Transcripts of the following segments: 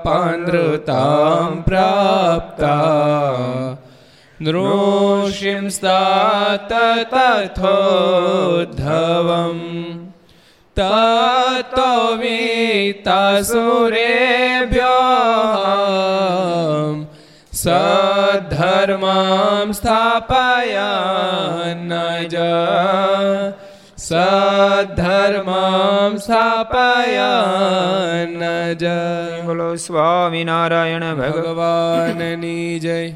मूलिशापानृतां प्राप्ता नृषिंस्तात तथोद्धवम् ततो वीतासुरेभ्यो सद्धर्मां स्थापयन् ज સધર્મમ સ્થાપયન જય બોલો સ્વામિનારાયણ ભગવાનની જય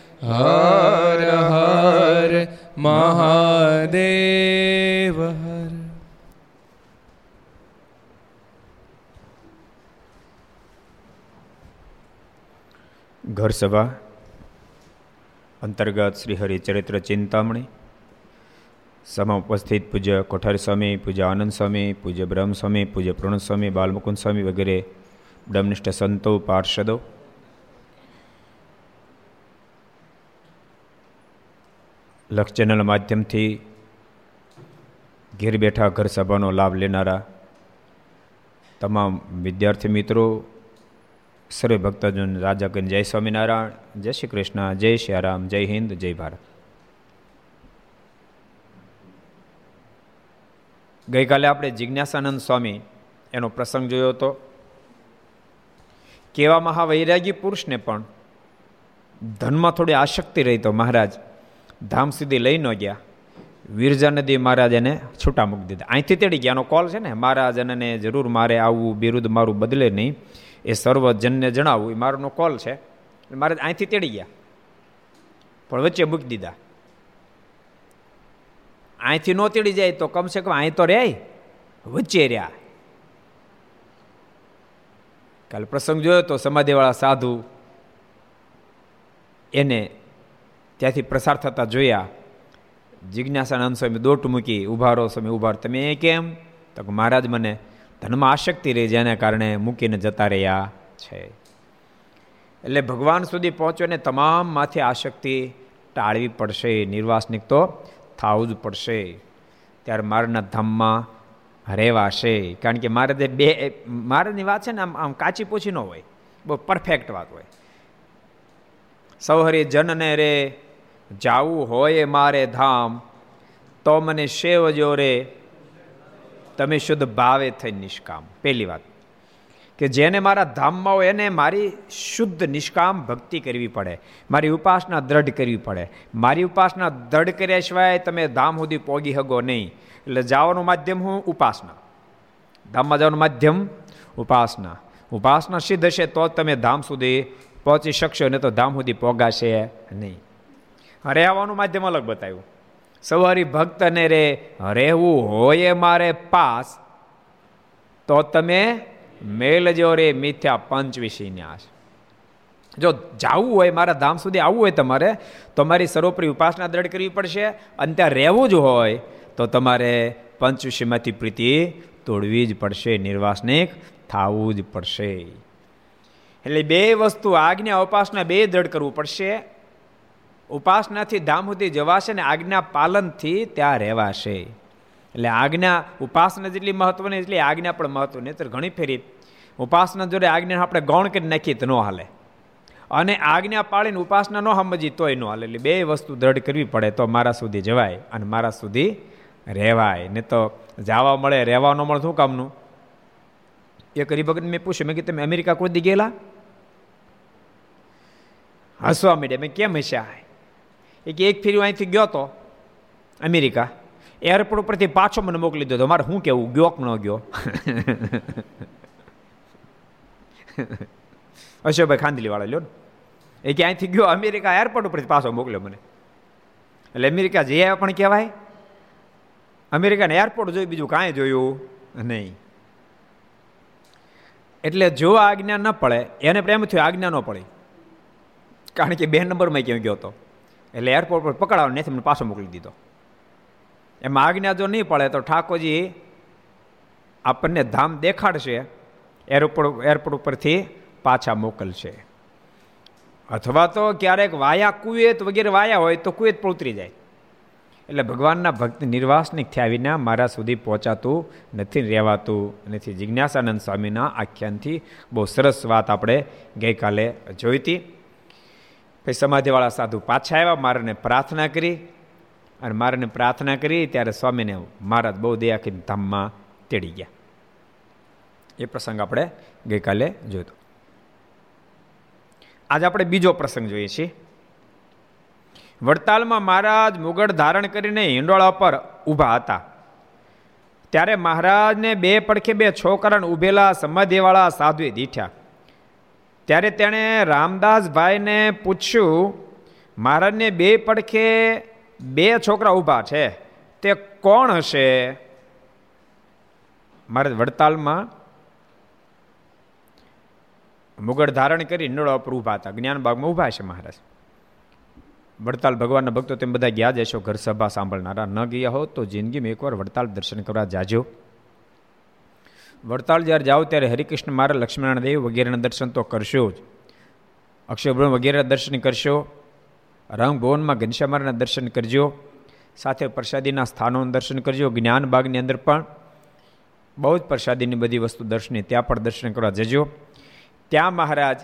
હર હર મહાદેવ હર ઘર સભા અંતર્ગત શ્રી હરિચરિત્ર ચિંતામણી સમા ઉપસ્થિત પૂજ્ય કોઠારી સ્વામી, પૂજ્ય આનંદ સ્વામી, પૂજ્ય બ્રહ્મ સ્વામી, પૂજ્ય પ્રણવ સ્વામી, બાલમુકુંદ સ્વામી વગેરે બ્રહ્મનિષ્ઠ સંતો, પાર્ષદો લક્ષ ચેનલ માધ્યમથી ઘેર બેઠા ઘર સભાનો લાભ લેનારા તમામ વિદ્યાર્થી મિત્રો, સર્વે ભક્તજન રાજાગન જય સ્વામિનારાયણ, જય શ્રી કૃષ્ણ, જય શ્રી રામ, જય હિન્દ, જય ભારત. ગઈકાલે આપણે જિજ્ઞાસાનંદ સ્વામી એનો પ્રસંગ જોયો હતો. કેવા મહાવૈરાગી પુરુષને પણ ધનમાં થોડી આસક્તિ રહી તો મહારાજ ધામ સુધી લઈ ન ગયા. વિરજા નદી મહારાજ એને છૂટા મૂકી દીધા. અહીંથી તેડી ગયાનો કોલ છે ને, મહારાજ અને જરૂર મારે આવવું બિરુદ મારું બદલે નહીં. એ સર્વજનને જણાવવું એ મારોનો કોલ છે. મહારાજ અહીંથી તેડી ગયા. પણ વચ્ચે મૂકી દીધા. અહીંથી નો તેડી જાય તો કમસે કમ અહીં તો રહે વચ્ચે રહ્યા. કાલે પ્રસંગ જોયો તો સમાધિવાળા સાધુ એને ત્યાંથી પ્રસાર થતા જોયા. જિજ્ઞાસાનંદ સ્વામી દોટ મૂકી ઉભારો સ્વામી ઉભાર તમે કેમ? તો મહારાજ મને ધનમાં આશક્તિ રહી, જેને કારણે મૂકીને જતા રહ્યા છે. એટલે ભગવાન સુધી પહોંચ્યો ને તમામમાંથી આશક્તિ ટાળવી પડશે, નિર્વાસનિક તો થવું જ પડશે. ત્યારે મારના ધામમાં રહેવાશે. કારણ કે મારે બે, મારાની વાત છે ને, આમ આમ કાચી પૂછી ન હોય. બહુ પરફેક્ટ વાત હોય. સૌહરી જનને રે જાવું હોય મારે ધામ, તો મને શેવજો રે. તમે શુદ્ધ ભાવે થઈ નિષ્કામ. પહેલી વાત, કે જેને મારા ધામમાં હોય એને મારી શુદ્ધ નિષ્કામ ભક્તિ કરવી પડે. મારી ઉપાસના દ્રઢ કરવી પડે. મારી ઉપાસના દ્રઢ કર્યા સિવાય તમે ધામ સુધી પોગી શકો નહીં. એટલે જવાનું માધ્યમ હું ઉપાસના. ધામમાં જવાનું માધ્યમ ઉપાસના. ઉપાસના સિદ્ધ હશે તો જ તમે ધામ સુધી પહોંચી શકશો ને તો ધામ સુધી પોગાશે નહીં. રહેવાનું માધ્યમ અલગ બતાવ્યું. સવારી ભક્તને રે, રહેવું હોય મારે પાસ, તો તમે મેલજો રે મિથ્યા પંચવિષી ન્યાસ જો જવું હોય, મારા ધામ સુધી આવવું હોય તમારે, તો મારી સર્વોપરી ઉપાસના દ્રઢ કરવી પડશે. અને ત્યાં રહેવું જ હોય, તો તમારે પંચવિષયમાંથી પ્રીતિ તોડવી જ પડશે, નિર્વાસનિક થવું જ પડશે. એટલે બે વસ્તુ આજ્ઞા, ઉપાસના બે દ્રઢ કરવું પડશે. ઉપાસનાથી ધામ સુધી જવાશે ને આજ્ઞા પાલનથી ત્યાં રહેવાશે. એટલે આજ્ઞા ઉપાસના જેટલી મહત્વની, એટલી આજ્ઞા પણ મહત્વની. તો ઘણી ફેરી ઉપાસના જોડે આજ્ઞા આપણે ગૌણ કરી નાખીએ તો ન હાલે. અને આજ્ઞા પાળીને ઉપાસના ન સમજી તોય ન હાલે. એટલે બે વસ્તુ દ્રઢ કરવી પડે તો મારા સુધી જવાય અને મારા સુધી રહેવાય. ને તો જવા મળે, રહેવા ન મળે શું કામનું? એ કરી ભગત મેં પૂછ્યું, મેં કે તમે અમેરિકા કોઈ દી ગયેલા? હસવા માંડ્યા મેં કેમ હસ્યા? એ કે એક ફેરી અહીંથી ગયો તો અમેરિકા. એરપોર્ટ ઉપરથી પાછો મને મોકલી દીધો. મારે શું કેવું? ગયો કે ન ગયો? અશોકભાઈ ખાંદલીવાળા લ્યો એ કે અહીંથી ગયો અમેરિકા એરપોર્ટ ઉપરથી પાછો મોકલ્યો મને. એટલે અમેરિકા જઈ આવ્યા પણ કહેવાય? અમેરિકાને એરપોર્ટ જોયું, બીજું કાંઈ જોયું નહીં. એટલે જો આજ્ઞા ન પડે, એને પ્રેમ થયો, આજ્ઞા ન પડી. કારણ કે બે નંબરમાં ક્યાં ગયો હતો એટલે એરપોર્ટ પર પકડાવો નથી મને પાછો મોકલી દીધો. એમાં આજ્ઞા જો નહીં પડે તો ઠાકોરજી આપણને ધામ દેખાડશે એરપોર્ટ એરપોર્ટ ઉપરથી પાછા મોકલશે. અથવા તો ક્યારેક વાયા કુવેત વગેરે વાયા હોય તો કુવેત પણ જાય. એટલે ભગવાનના ભક્ત નિર્વાસનિક થયા વિના મારા સુધી પહોંચાતું નથી, રહેવાતું નથી. જિજ્ઞાસાનંદ સ્વામીના આખ્યાનથી બહુ સરસ વાત આપણે ગઈકાલે જોઈતી. પછી સમાધિવાળા સાધુ પાછા આવ્યા, મારાને પ્રાર્થના કરી. અને મારાને પ્રાર્થના કરી, ત્યારે સ્વામીને મહારાજ બહુ દયા કરી ધામમાં તેડી ગયા. એ પ્રસંગ આપણે ગઈકાલે જોયો. આજે આપણે બીજો પ્રસંગ જોઈએ છીએ. વડતાલમાં મહારાજ મુગળ ધારણ કરીને હિંડોળા પર ઊભા હતા. ત્યારે મહારાજને બે પડખે બે છોકરાને ઊભેલા સમાધિવાળા સાધુએ દીઠ્યા. ત્યારે તેણે રામદાસભાઈને પૂછ્યું, મહારાજને બે પડખે બે છોકરા ઊભા છે, તે કોણ હશે? મહારાજ વડતાલમાં મુગળ ધારણ કરી નળો પર ઊભા હતા. જ્ઞાનબાગમાં ઊભા છે મહારાજ. વડતાલ ભગવાનના ભક્તો તેમ બધા ગયા જશો ઘર સભા સાંભળનારા. ન ગયા હો તો જિંદગીમાં એકવાર વડતાલ દર્શન કરવા જાજો. વડતાલ જ્યારે જાઓ ત્યારે હરિકૃષ્ણ મારા લક્ષ્મણ દેવ વગેરેના દર્શન તો કરશો જ. અક્ષયબ્રહ્મ વગેરેના દર્શન કરશો. રંગભવનમાં ઘનશ્યામારાના દર્શન કરજો. સાથે પ્રસાદીના સ્થાનોનું દર્શન કરજો. જ્ઞાન બાગની અંદર પણ બહુ જ પ્રસાદીની બધી વસ્તુ દર્શની ત્યાં પણ દર્શન કરવા જજો. ત્યાં મહારાજ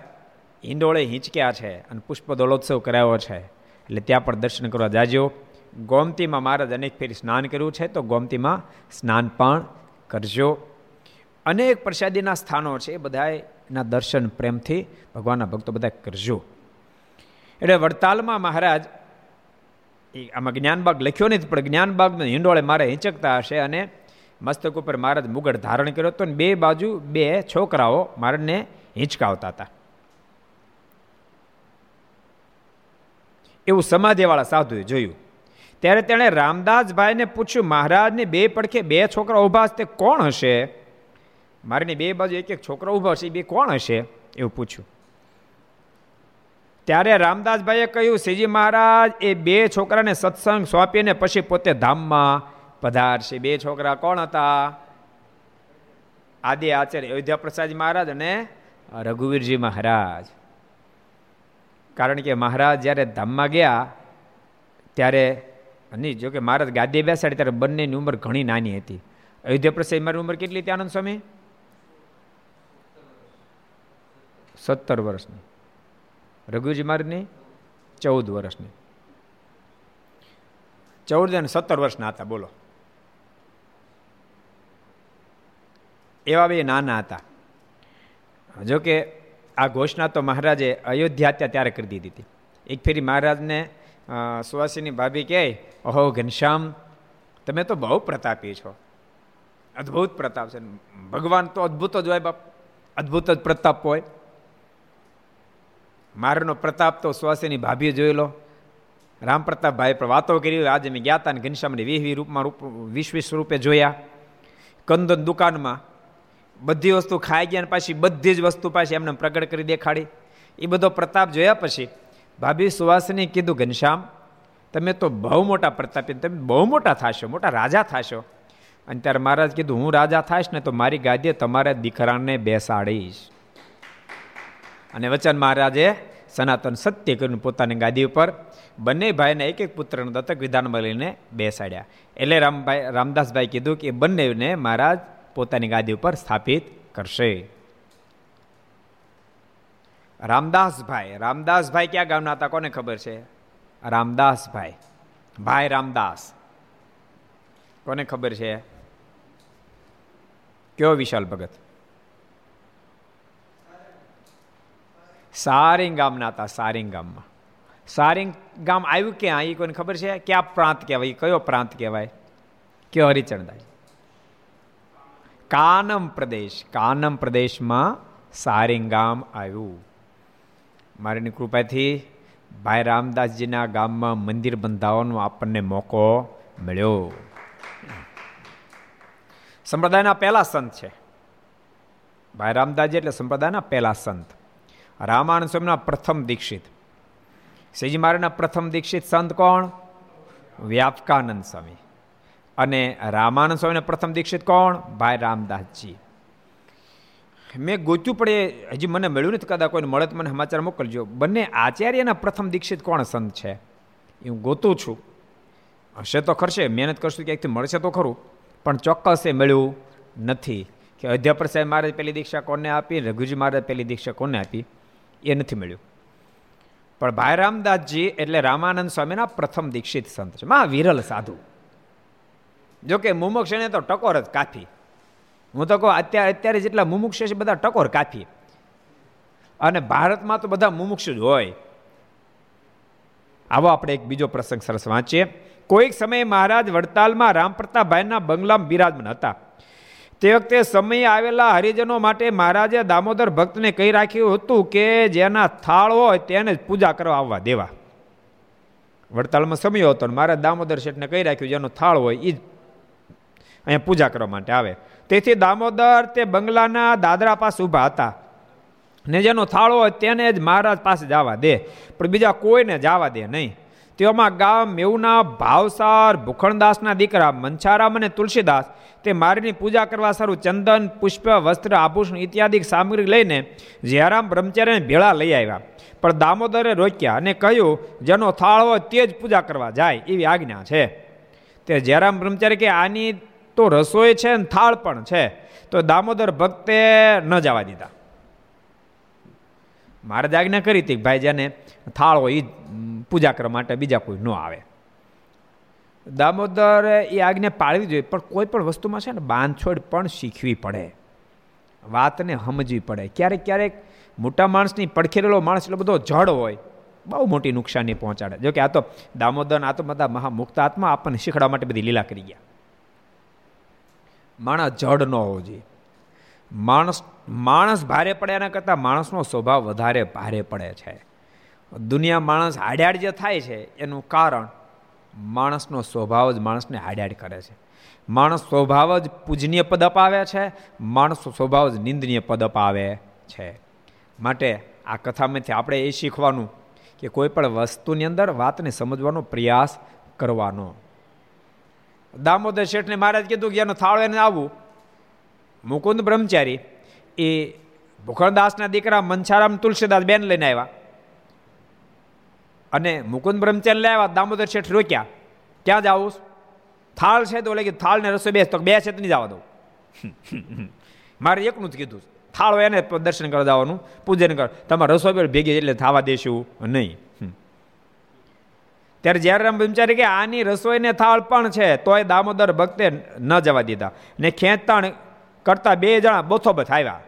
હિંડોળે હિંચક્યા છે અને પુષ્પ દોલોત્સવ કરાવ્યો છે. એટલે ત્યાં પણ દર્શન કરવા જાજો. ગોમતીમાં મહારાજ અનેક ફેરી સ્નાન કર્યું છે તો ગોમતીમાં સ્નાન પણ કરજો. અનેક પ્રસાદીના સ્થાનો છે, એ બધાના દર્શન પ્રેમથી ભગવાનના ભક્તો બધા કરજો. એટલે વડતાલમાં મહારાજ આમાં જ્ઞાનબાગ લખ્યો નથી પણ જ્ઞાનબાગનો હિંડોળે મારે હિંચકતા હશે અને મસ્તક ઉપર મહારાજ મુગડ ધારણ કર્યો હતો અને બે બાજુ બે છોકરાઓ મહારાજને હિંચકાવતા હતા. એવું સમાધિવાળા સાધુએ જોયું. ત્યારે તેણે રામદાસભાઈને પૂછ્યું, મહારાજને બે પડખે બે છોકરા ઊભા તે કોણ હશે? મારીને બે બાજુ એક એક છોકરો ઊભો હશે બે કોણ હશે? એવું પૂછ્યું. ત્યારે રામદાસભાઈએ કહ્યું, શ્રીજી મહારાજ, એ બે છોકરાને સત્સંગ સોંપીને પછી પોતે ધામમાં પધારશે. બે છોકરા કોણ હતા? આદિ આચાર્ય અયોધ્યા પ્રસાદ મહારાજ અને રઘુવીરજી મહારાજ. કારણ કે મહારાજ જ્યારે ધામમાં ગયા, ત્યારે નહીં જો કે મહારાજ ગાદી બેસાડી ત્યારે બંનેની ઉંમર ઘણી નાની હતી. અયોધ્યા પ્રસાદ મારી ઉંમર કેટલી હતી આનંદ સ્વામી? સત્તર વર્ષની. રઘુજી મહારાજની ચૌદ વર્ષની. ચૌદ અને સત્તર વર્ષના હતા, બોલો. એવા બે નાના હતા. જોકે આ ઘોષણા તો મહારાજે અયોધ્યા હત્યા ત્યારે કરી દીધી હતી. એક ફેરી મહારાજને સુવાસીની ભાભી કહે, ઓહો, ઘનશ્યામ, તમે તો બહુ પ્રતાપી છો. અદ્ભુત પ્રતાપ છે. ભગવાન તો અદ્ભુત જ હોય બાપ. અદ્ભુત જ પ્રતાપ હોય. મારનો પ્રતાપ તો સ્વાસીની ભાભીએ જોયેલો રામ પ્રતાપભાઈ પણ વાતો કરી, આજે મેં ગયા હતા ને ઘનશ્યામને વીસ રૂપમાં રૂપ વીસ વીસ રૂપે જોયા. કંદન દુકાનમાં બધી વસ્તુ ખાઈ ગયા પાછી બધી જ વસ્તુ પાછી એમને પ્રગટ કરી દેખાડી. એ બધો પ્રતાપ જોયા પછી ભાભી સુવાસની કીધું, ઘનશ્યામ, તમે તો બહુ મોટા પ્રતાપી તમે બહુ મોટા થશો, મોટા રાજા થશો. અને ત્યારે મહારાજ કીધું, હું રાજા થાશ ને તો મારી ગાદીએ તમારા દીકરાને બેસાડીશ. અને વચન મહારાજે સનાતન સત્ય કર્યું પોતાની ગાદી ઉપર બંને ભાઈને એક એક પુત્રનો દત્તક વિધાનમાં લઈને બેસાડ્યા. એટલે રામભાઈ, રામદાસભાઈ કીધું કે બંનેને મહારાજ પોતાની ગાદી ઉપર સ્થાપિત કરશે. રામદાસભાઈ રામદાસભાઈ ક્યાં ગામના હતા? કોને ખબર છે? રામદાસભાઈ. ભાઈ રામદાસ. કોને ખબર છે? કયો વિશાલ ભગત? સારિંગ ગામના હતા સારિંગ ગામમાં સારિંગ ગામ આવ્યું ક્યાં? એ કોઈને ખબર છે? ક્યાં પ્રાંત કહેવાય? કયો પ્રાંત કહેવાય? કયો હરિચંદાય કાનમ પ્રદેશ, કાનમ પ્રદેશમાં સારિંગ ગામ આવ્યું. મારીની કૃપાથી ભાઈ રામદાસજીના ગામમાં મંદિર બંધાવવાનો આપણને મોકો મળ્યો. સંપ્રદાયના પહેલા સંત છે. ભાઈ રામદાસજી એટલે સંપ્રદાયના પહેલા સંત. રામાનંદ સ્વામીના પ્રથમ દીક્ષિત. શ્રીજી મહારાજના પ્રથમ દીક્ષિત સંત કોણ? વ્યાપકાનંદ સ્વામી. અને રામાનંદ સ્વામીના પ્રથમ દીક્ષિત કોણ? ભાઈ રામદાસજી. મેં ગોચ્યું પડે હજી મને મળ્યું નથી, કદાચ કોઈને મળે મને સમાચાર મોકલજો. બંને આચાર્યના પ્રથમ દીક્ષિત કોણ સંત છે? એ હું ગોતું છું. હશે તો ખરશે, મહેનત કરશું, ક્યાંકથી મળશે તો ખરું. પણ ચોક્કસ એ મળ્યું નથી. કે અધ્યાપર સાહેબ મારે પેલી દીક્ષા કોને આપી, રઘુજી મહારાજ પેલી દીક્ષા કોને આપી? એ નથી મળ્યું. પણ ભાઈ રામદાસજી એટલે રામાનંદ સ્વામીના પ્રથમ દીક્ષિત સંત છે. મા વિરલ સાધુ જોકે મુમુક્ષને તો ટકોર જ કાફી. હું તો કહું અત્યારે અત્યારે જેટલા મુમુક્ષ છે બધા ટકોર કાફી. અને ભારતમાં તો બધા મુમુક્ષ જ હોય. આવો આપણે એક બીજો પ્રસંગ સરસ વાંચીએ. કોઈક સમયે મહારાજ વડતાલમાં રામપ્રતાપભાઈના બંગલામાં બિરાજમાન હતા. તે વખતે સમયે આવેલા હરિજનો માટે મહારાજે દામોદર ભક્તને કહી રાખ્યું હતું કે જેના થાળ હોય તેને જ પૂજા કરવા આવવા દેવા. વડતાલમાં સમય હતો મહારાજ દામોદર શેઠને કહી રાખ્યું જેનો થાળ હોય એ જ અહીંયા પૂજા કરવા માટે આવે. તેથી દામોદર તે બંગલાના દાદરા પાસે ઊભા હતા. ને જેનો થાળો હોય તેને જ મહારાજ પાસે જવા દે. પણ બીજા કોઈને જવા દે નહીં. તેઓમાં ગામ મેઉના ભાવસાર, ભૂખણદાસના દીકરા મંછારામ અને તુલસીદાસ, તે મારીની પૂજા કરવા સારું ચંદન, પુષ્પ, વસ્ત્ર, આભૂષણ ઇત્યાદિ સામગ્રી લઈને જયરામ બ્રહ્મચાર્યને ભેળા લઈ આવ્યા. પણ દામોદરે રોક્યા અને કહ્યું, જેનો થાળ હોય તે જ પૂજા કરવા જાય એવી આજ્ઞા છે. તે જયરામ બ્રહ્મચારી કે, આની તો રસોઈ છે ને થાળ પણ છે. તો દામોદર ભક્તે ન જવા દીધા. મારે આજ્ઞા કરી હતી ભાઈ જેને થાળ હોય એ પૂજા કરવા માટે બીજા કોઈ ન આવે. દામોદર એ આજ્ઞા પાળવી જોઈએ, પણ કોઈ પણ વસ્તુમાં છે ને બાંધછોડ પણ શીખવી પડે. વાતને સમજવી પડે. ક્યારેક ક્યારેક મોટા માણસની પડખેરેલો માણસ એટલો બધો જડ હોય, બહુ મોટી નુકસાની પહોંચાડે. જોકે આ તો દામોદર આ તો બધા મહામુક્ત આત્મા આપણને શીખડવા માટે બધી લીલા કરી ગયા. માણસ જડ ન હોવો જોઈએ. માણસ માણસ ભારે પડે એના કરતાં માણસનો સ્વભાવ વધારે ભારે પડે છે. દુનિયા માણસ હાડ્યાડ જે થાય છે, એનું કારણ માણસનો સ્વભાવ જ માણસને હાડ્યાડ કરે છે. માણસ સ્વભાવ જ પૂજનીય પદ અપાવે છે, માણસ સ્વભાવ જ નિંદનીય પદ અપાવે છે. માટે આ કથામાંથી આપણે એ શીખવાનું કે કોઈ પણ વસ્તુની અંદર વાતને સમજવાનો પ્રયાસ કરવાનો. દામોદર શેઠને મહારાજ કીધું કે એનો થાળો એને આવવું મુકુંદ બ્રહ્મચારી એ ભૂખણદાસના દીકરા મનસારામ તુલસીદાસ બેન લઈને આવ્યા. અને મુકુંદ બ્રહ્મચારી લઈ આવ્યા, દામોદર શેઠ રોક્યા. ક્યાં જાવું થાળ છે તો કે થાળ ને રસોઈ બેસ. તો બે છે તો નહીં જવા દઉં. મારે એકનું જ કીધું થાળ હોય એને દર્શન કરવા જવાનું, પૂજન કર. તમારે રસોઈ ભેગી એટલે થવા દેશું. નહીં. ત્યારે જયરામ બ્રહ્મચારી કે, આની રસોઈને થાળ પણ છે, તોય દામોદર ભક્તે ન જવા દીધા. ને ખેંચતાણ કરતા બે જણા બોથોબથ આવ્યા.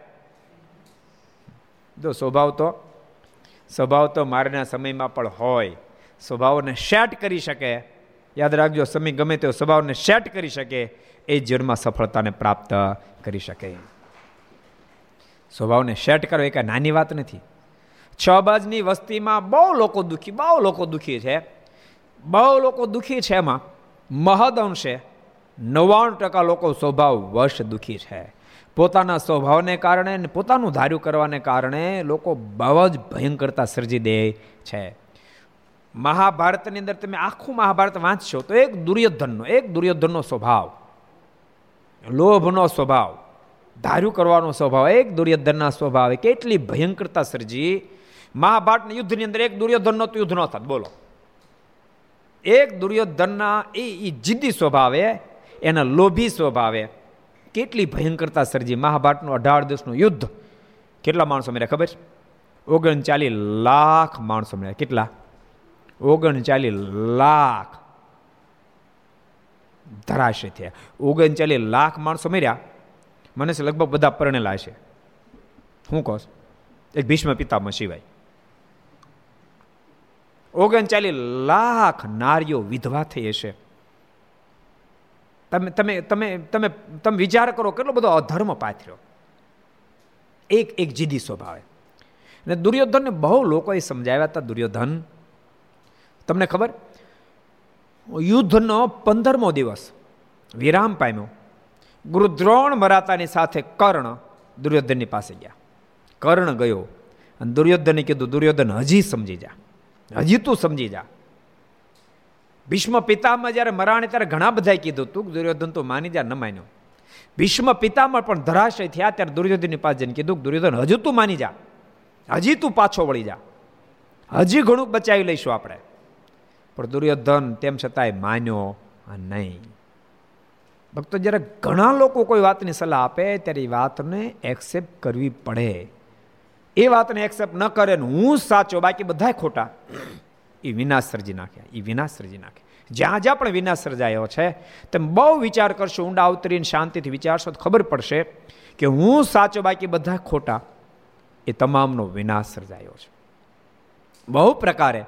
જો સ્વભાવ તો સ્વભાવ તો મારના સમયમાં પણ હોય. સ્વભાવને સેટ કરી શકે. યાદ રાખજો, સમય ગમે તેવો સ્વભાવને સેટ કરી શકે, એ જીવનમાં સફળતાને પ્રાપ્ત કરી શકે. સ્વભાવને સેટ કરો, એ કાંઈ નાની વાત નથી. છ બાજની વસ્તીમાં બહુ લોકો દુઃખી, બહુ લોકો દુઃખી છે. બહુ લોકો દુઃખી છે એમાં. મહદ અંશે નવ્વાણું ટકા લોકો સ્વભાવ વશ દુઃખી છે. પોતાના સ્વભાવને કારણે અને પોતાનું ધાર્યું કરવાને કારણે લોકો બહુ જ ભયંકરતા સર્જી દે છે. મહાભારતની અંદર તમે આખું મહાભારત વાંચશો તો એક દુર્યોધનનો એક દુર્યોધનનો સ્વભાવ, લોભનો સ્વભાવ, ધાર્યું કરવાનો સ્વભાવ, એક દુર્યોધનના સ્વભાવે કેટલી ભયંકરતા સર્જી. મહાભારતના યુદ્ધની અંદર એક દુર્યોધનનો તો યુદ્ધ ન થાત, બોલો. એક દુર્યોધનના એ જિદ્દી સ્વભાવે એના લોભી સ્વભાવે કેટલી ભયંકરતા સર્જી. મહાભારતનું અઢાર દિવસનું યુદ્ધ. કેટલા માણસો મળ્યા ખબર? ઓગણચાલીસ લાખ માણસો મળ્યા કેટલા? ઓગણચાલીસ લાખ ધરાશે થયા. ઓગણચાલીસ લાખ માણસો મર્યા. મને છે લગભગ બધા પરણેલા છે હું કહું એક ભીષ્મ પિતામાં સિવાય. ઓગણચાલીસ લાખ નારીઓ વિધવા થઈ હશે. તમે તમે તમે તમે તમે વિચાર કરો કેટલો બધો અધર્મ પાથર્યો. એક એક જીદી સ્વભાવે અને દુર્યોધનને બહુ લોકોએ સમજાવ્યા હતા, દુર્યોધન. તમને ખબર? યુદ્ધનો પંદરમો દિવસ વિરામ પામ્યો. ગુરુદ્રોણ મરાતાની સાથે કર્ણ દુર્યોધનની પાસે ગયા. કર્ણ ગયો અને દુર્યોધને કીધું, દુર્યોધન, હજી સમજી જા. હજી તું સમજી જા. ભીષ્મ પિતામાં જ્યારે મરાણે ત્યારે ઘણા બધાએ કીધું, તું દુર્યોધન તો માની જા, ન માન્યો. ભીષ્મ પિતામાં પણ ધરાશય થયા ત્યારે દુર્યોધનની પાસે જઈને કીધું, દુર્યોધન, હજુ તું માની જા. હજી તું પાછો વળી જા. હજી ઘણું બચાવી લઈશું આપણે. પણ દુર્યોધન તેમ છતાંય માન્યો નહીં. ભક્તો, જ્યારે ઘણા લોકો કોઈ વાતની સલાહ આપે, ત્યારે એ વાતને એક્સેપ્ટ કરવી પડે. એ વાતને એક્સેપ્ટ ન કરે ને હું સાચો, બાકી બધા ખોટા. એ વિનાશ સર્જી નાખે એ વિનાશ સર્જી નાખે જ્યાં જ્યાં પણ વિનાશ સર્જાયો છે, તેમ બહુ વિચાર કરશો, ઊંડા ઉતરીને શાંતિથી વિચારશો, તો ખબર પડશે કે હું સાચો, બાકી બધા ખોટા, એ તમામનો વિનાશ સર્જાયો છે. બહુ પ્રકારે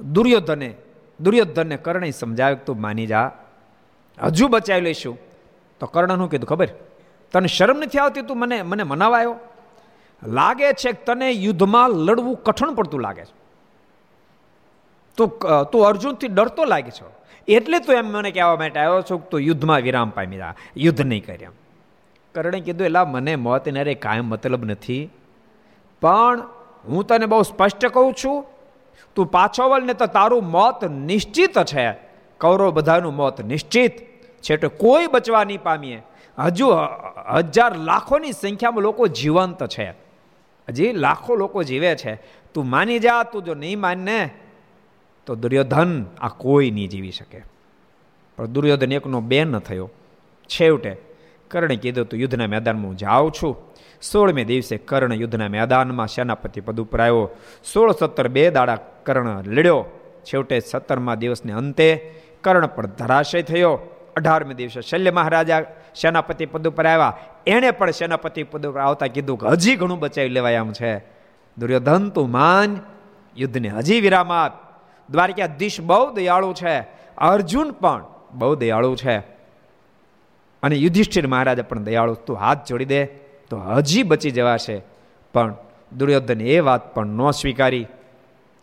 દુર્યોધને, દુર્યોધનને કર્ણે સમજાવ્યું તું માની જા. હજુ બચાવી લઈશું. તો કર્ણનું કીધું ખબર? તને શરમ નથી આવતી? તું મને મને મનાવાયો? લાગે છે કે તને યુદ્ધમાં લડવું કઠણ પડતું લાગે છે. તું તું અર્જુનથી ડરતો લાગે છો? એટલે તું એમ મને કહેવા માટે આવ્યો છું તું યુદ્ધમાં વિરામ પામી જા. યુદ્ધ નહીં કર્યા કરણે કીધું, એલા, મને મોત એને કાયમ મતલબ નથી. પણ હું તને બહુ સ્પષ્ટ કહું છું, તું પાછો વળ ને તો તારું મોત નિશ્ચિત છે. કૌરવ બધાનું મોત નિશ્ચિત. છેટે કોઈ બચવા નહીં પામીએ. હજુ હજાર લાખોની સંખ્યામાં લોકો જીવંત છે. હજી લાખો લોકો જીવે છે. તું માની જા, તું જો નહીં માનને તો દુર્યોધન આ કોઈ નહીં જીવી શકે. પણ દુર્યોધન એકનો બેન થયો. છેવટે કર્ણે કીધું, તું યુદ્ધના મેદાનમાં હું જાઉં છું. સોળમે દિવસે કર્ણ યુદ્ધના મેદાનમાં સેનાપતિ પદ ઉપર આવ્યો. સોળ સત્તર બે દાડા કર્ણ લડ્યો. છેવટે સત્તરમા દિવસને અંતે કર્ણ પણ ધરાશય થયો. અઢારમે દિવસે શલ્ય મહારાજા સેનાપતિ પદ ઉપર આવ્યા. એણે પણ સેનાપતિ પદ ઉપર આવતા કીધું કે, હજી ઘણું બચાવી લેવાય એમ છે. દુર્યોધન, તું માન, યુદ્ધને હજી વિરામ આપ. દ્વારકાધીશ બહુ દયાળુ છે. અર્જુન પણ બહુ દયાળુ છે. અને યુધિષ્ઠિર મહારાજા પણ દયાળુ, તું હાથ જોડી દે, તો હજી બચી જવાશે. પણ દુર્યોધન એ વાત પણ ન સ્વીકારી.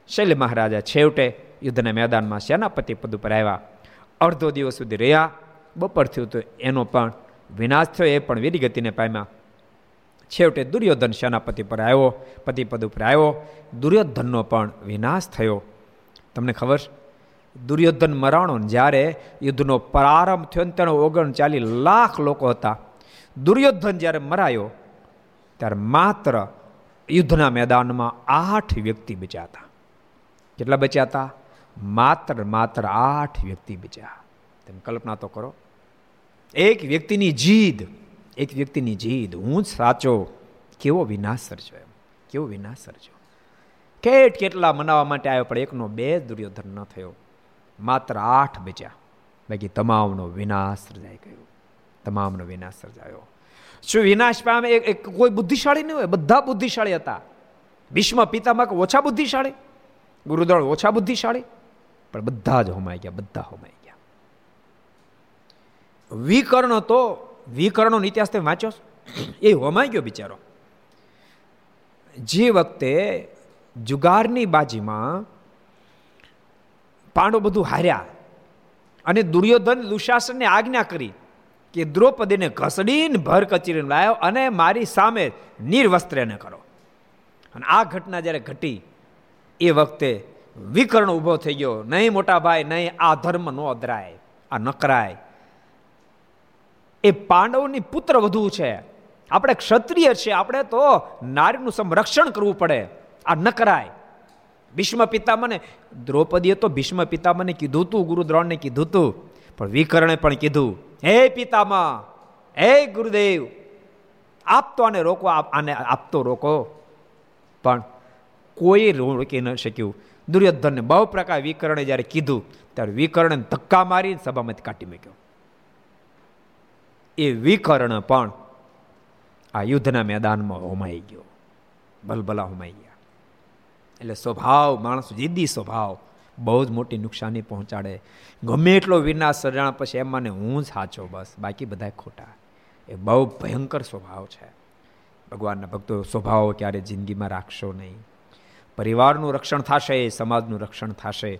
શૈલ મહારાજા છેવટે યુદ્ધના મેદાનમાં સેનાપતિ પદ ઉપર આવ્યા. અડધો દિવસ સુધી રહ્યા. બપોર થયું તો એનો પણ વિનાશ થયો, એ પણ વીરગતિને પામ્યા. છેવટે દુર્યોધન સેનાપતિ પર આવ્યો, પતિ પદ ઉપર આવ્યો. દુર્યોધનનો પણ વિનાશ થયો. તમને ખબર? દુર્યોધન મરાણો જ્યારે યુદ્ધનો પ્રારંભ થયો ને તેનો ઓગણચાલીસ લાખ લોકો હતા. દુર્યોધન જ્યારે મરાયો, ત્યારે માત્ર યુદ્ધના મેદાનમાં આઠ વ્યક્તિ બચ્યા હતા. કેટલા બચ્યા હતા? માત્ર માત્ર આઠ વ્યક્તિ બચ્યા. તમે કલ્પના તો કરો. એક વ્યક્તિની જીદ, એક વ્યક્તિની જીદ, હું જ સાચો, કેવો વિનાશ સર્જો એમ. કેવો વિનાશ સર્જો કેટ કેટલા મનાવવા માટે આવ્યો, પણ એકનો બે દુર્યોધન ન થયો. માત્ર આઠ બચ્યા. બાકી તમામનો વિનાશ સર્જાઈ ગયો. તમામનો વિનાશ સર્જાયો. શું વિનાશ પામે એક કોઈ બુદ્ધિશાળી નહીં હોય? બધા બુદ્ધિશાળી હતા. ભીષ્મ પિતામાં ઓછા બુદ્ધિશાળી? ગુરુદળ ઓછા બુદ્ધિશાળી? પણ બધા જ હોમાઈ ગયા, બધા હોમાઈ ગયા. વિકર્ણ તો વિકર્ણનો ઇતિહાસ તમે વાંચો એ હોમાઈ ગયો બિચારો. જે વખતે જુગારની બાજીમાં પાંડવ બધું હાર્યા અને દુર્યોધન દુશાસનને આજ્ઞા કરી કે દ્રૌપદીને ઘસડીને ભર કચીરીને લાવ્યો અને મારી સામે નિર્વસ્ત્રને કરો. અને આ ઘટના જ્યારે ઘટી, એ વખતે વિકર્ણ ઊભો થઈ ગયો. નહીં મોટા ભાઈ, નહીં આ ધર્મ નો અધરાય, આ નકરાય. એ પાંડવની પુત્ર વધુ છે. આપણે ક્ષત્રિય છે આપણે તો નારીનું સંરક્ષણ કરવું પડે. આ ન કરાય ભીષ્મ પિતામને દ્રૌપદીએ તો ભીષ્મ પિતામને કીધું તું, ગુરુદ્રોણને કીધું તું, પણ વિકર્ણે પણ કીધું, હે પિતામાં હે ગુરુદેવ આપતો આને રોકો આને આપતો રોકો. પણ કોઈ રોકી ન શક્યું. દુર્યોધનને બહુ પ્રકાર વિકર્ણે જ્યારે કીધું, ત્યારે વિકર્ણને ધક્કા મારી સભામાંથી કાઢી મૂક્યો. એ વિકર્ણ પણ આ યુદ્ધના મેદાનમાં હોમાઈ ગયો. ભલભલા હોમાઈ ગયા. એટલે સ્વભાવ, માણસ જીદી સ્વભાવ બહુ જ મોટી નુકસાની પહોંચાડે. ગમે એટલો વિનાશ સર્જાણા પછી એમ મને હું જ સાચો બસ, બાકી બધા ખોટા. એ બહુ ભયંકર સ્વભાવ છે. ભગવાનના ભક્તો સ્વભાવ ક્યારે જિંદગીમાં રાખશો નહીં. પરિવારનું રક્ષણ થશે, સમાજનું રક્ષણ થશે.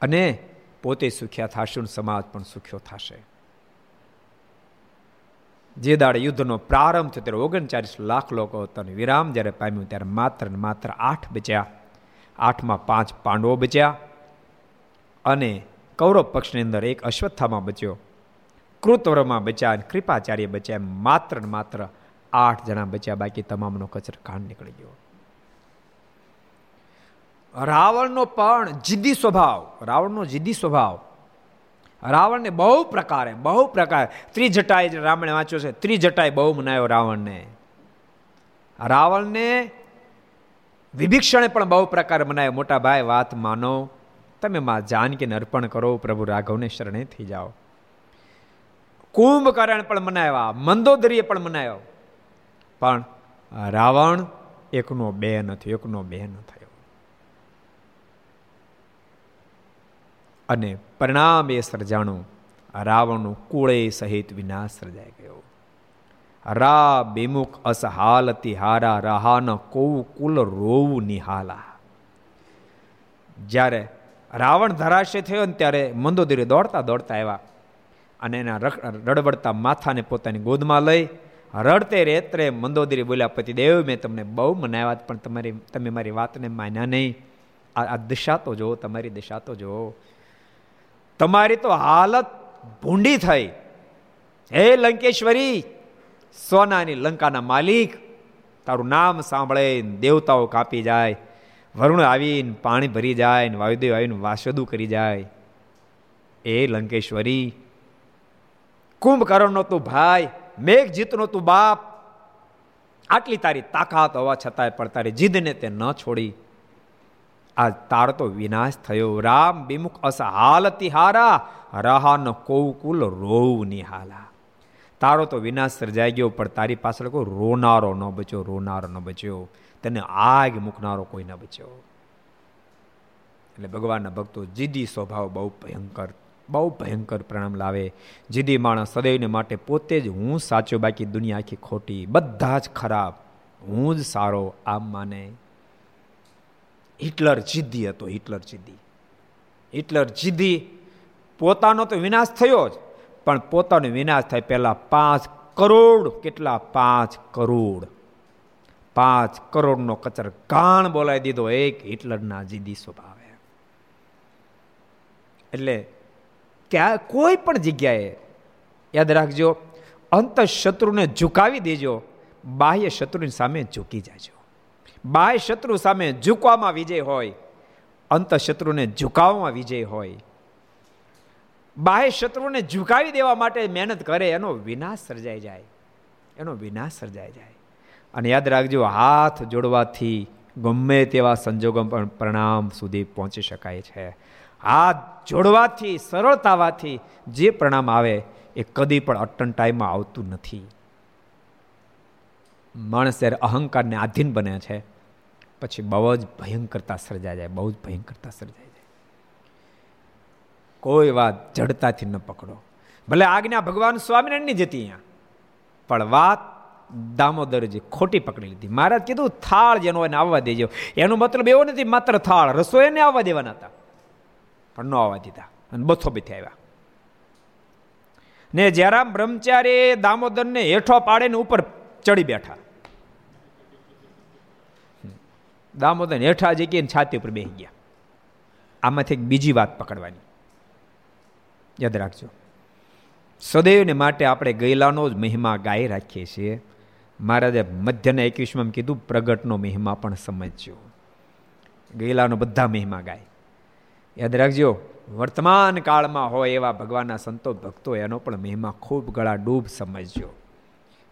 અને પોતે સુખ્યા થશે સમાજ પણ સુખ્યો થશે. જે દાડે યુદ્ધનો પ્રારંભ થયો ત્યારે ઓગણચાલીસ લાખ લોકો હતા વિરામ જ્યારે પામ્યું ત્યારે માત્ર ને માત્ર આઠ બચ્યા. આઠમાં પાંચ પાંડવો બચ્યા અને કૌરવ પક્ષની અંદર એક અશ્વત્થામાં બચ્યો. કૃતવરમાં બચ્યા અને કૃપાચાર્ય બચ્યા માત્ર ને માત્ર આઠ જણા બચ્યા. બાકી તમામનો કચર કાંડ નીકળી ગયો. રાવણનો પણ જીદ્દી સ્વભાવ, રાવણનો જીદ્દી સ્વભાવ રાવણને બહુ પ્રકારે, બહુ પ્રકાર. ત્રિજટાએ રાવણે વાંચ્યો છે, ત્રિજટાએ બહુ મનાયો રાવણને. રાવણને વિભીક્ષણે પણ બહુ પ્રકાર મનાયો મોટા ભાઈ, વાત માનો, તમે માં જાનકીને અર્પણ કરો, પ્રભુ રાઘવને શરણે થઈ જાઓ. કુંભકરણ પણ મનાવ્યા, મંદોદરીએ પણ મનાયો પણ રાવણ એકનો બે નથી એકનો બે ન થયો અને પરિણામ સર્જાણું રાવણનું કુળે સહિત વિનાશ સર્જાઈ ગયો. રા બેમુખ અસહાલ હારા રહાન કોવ કુલ રોવું નિહાલા. જ્યારે રાવણ ધરાશે થયો ને ત્યારે મંદોદરી દોડતા દોડતા આવ્યા અને એના રડબડતા માથાને પોતાની ગોદમાં લઈ રડતે રેત્રે મંદોદરી બોલ્યા, પતિદેવ, મેં તમને બહુ મનાવ્યા પણ તમારી, તમે મારી વાતને માન્યા નહીં. આ દિશા તો જુઓ, તમારી દિશા તો જુઓ. તમારી તો હાલત ભૂંડી થઈ. હે લંકેશ્વરી, સોનાની લંકાના માલિક, તારું નામ સાંભળે દેવતાઓ કાપી જાય. વરુણ આવીને પાણી ભરી જાય ને વાયુદેવ આવીને વાસદું કરી જાય. એ લંકેશ્વરી, કુંભકર્ણનો તું ભાઈ મેઘ જીતનો તું બાપ. આટલી તારી તાકાત હોવા છતાંય પણ તારી જીદને તે ન છોડી. આ તાર તો વિનાશ થયો. રામ વિમુખ અસહાલતી તિહારા રહાન કૌકુલ રોવ નિહાલા તારો તો વિનાશ સર્જાઈ ગયો, પણ તારી પાછળ કોઈ રોનારો ન બચ્યો, રોનારો ન બચ્યો. તેને આગ મૂકનારો કોઈ ન બચ્યો. એટલે ભગવાનના ભક્તો જીદી સ્વભાવ બહુ ભયંકર બહુ ભયંકર પ્રણામ લાવે. જીદી માણસ સદૈવને માટે પોતે જ હું સાચો, બાકી દુનિયા આખી ખોટી, બધા જ ખરાબ. હું જ સારો, આમ માને. હિટલર જીદ્દી હતો, હિટલર જીદ્દી. હિટલર જીદ્દી પોતાનો તો વિનાશ થયો જ, પણ પોતાનો વિનાશ થાય પહેલાં પાંચ કરોડ, કેટલા પાંચ કરોડ. પાંચ કરોડનો કચર કાણ બોલાવી દીધો, એક હિટલરના જીદી સ્વભાવે. એટલે ક્યાં, કોઈ પણ જગ્યાએ, યાદ રાખજો અંત શત્રુને ઝુકાવી દેજો, બાહ્ય શત્રુની સામે ઝૂકી જાજો. બાહ્ય શત્રુ સામે ઝૂકવામાં વિજય હોય, અંત શત્રુને ઝુકાવવામાં વિજય હોય. બાહ્ય શત્રુને ઝુકાવી દેવા માટે મહેનત કરે, એનો વિનાશ સર્જાઈ જાય. એનો વિનાશ સર્જાઈ જાય. અને યાદ રાખજો, હાથ જોડવાથી ગમે તેવા સંજોગો પણ પ્રણામ સુધી પહોંચી શકાય છે. હાથ જોડવાથી, સરળતાવાથી જે પ્રણામ આવે, એ કદી પણ અટન ટાઈમમાં આવતું નથી. માણસ જ્યારે અહંકારને આધીન બને છે, પછી બહુ જ ભયંકરતા સર્જાય જાય, બહુ જ ભયંકરતા સર્જાય જાય. કોઈ વાત જડતાથી ન પકડો. ભલે આજ્ઞા ભગવાન સ્વામિનારાયણની જતી અહીંયા, પણ વાત દામોદરજી ખોટી પકડી લીધી. મહારાજ કીધું, થાળ જેનો એને આવવા દેજો. એનો મતલબ એવો નથી, માત્ર થાળ રસોઈને આવવા દેવાના હતા, પણ ન આવવા દીધા, અને બથો બીથી આવ્યા ને જયરામ બ્રહ્મચારી દામોદરને હેઠો પાડે ને ઉપર ચડી બેઠા. દામોદર હેઠા જગ્યાએ છાતી ઉપર બેસી ગયા. આમાંથી એક બીજી વાત પકડવાની. યાદ રાખજો. સદૈવને માટે આપણે ગયેલાનો જ મહિમા ગાઈ રાખીએ છીએ. મહારાજે મધ્યના એકવીસમાં કીધું, પ્રગટનો મહિમા પણ સમજજો. ગયેલાનો બધા મહિમા ગાય. યાદ રાખજો, વર્તમાન કાળમાં હોય એવા ભગવાનના સંતો, ભક્તો, એનો પણ મહિમા ખૂબ ગળા ડૂબ સમજજો.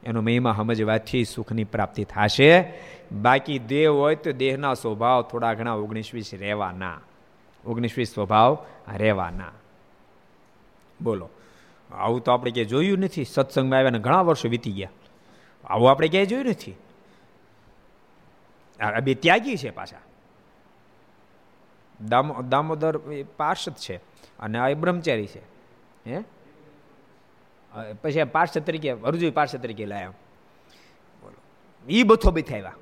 એનો મહિમા સમજવાથી સુખની પ્રાપ્તિ થશે. બાકી દેહ હોય તો દેહના સ્વભાવ થોડા ઘણા ઓગણીસ વીસ રહેવાના. ઓગણીસ સ્વભાવ રહેવાના. બોલો. આવું તો આપણે ક્યાંય જોયું નથી. સત્સંગમાં આવ્યા ઘણા વર્ષો વીતી ગયા. આવું આપણે ક્યાંય જોયું નથી. આ બે ત્યાગી છે પાછા. દામોદર પાર્ષદ છે અને આ બ્રહ્મચારી છે. હે? પછી પાર્ષદ તરીકે અરજુ પાર્ષદ તરીકે લાયા. બોલો. એ બથો બથાવ્યા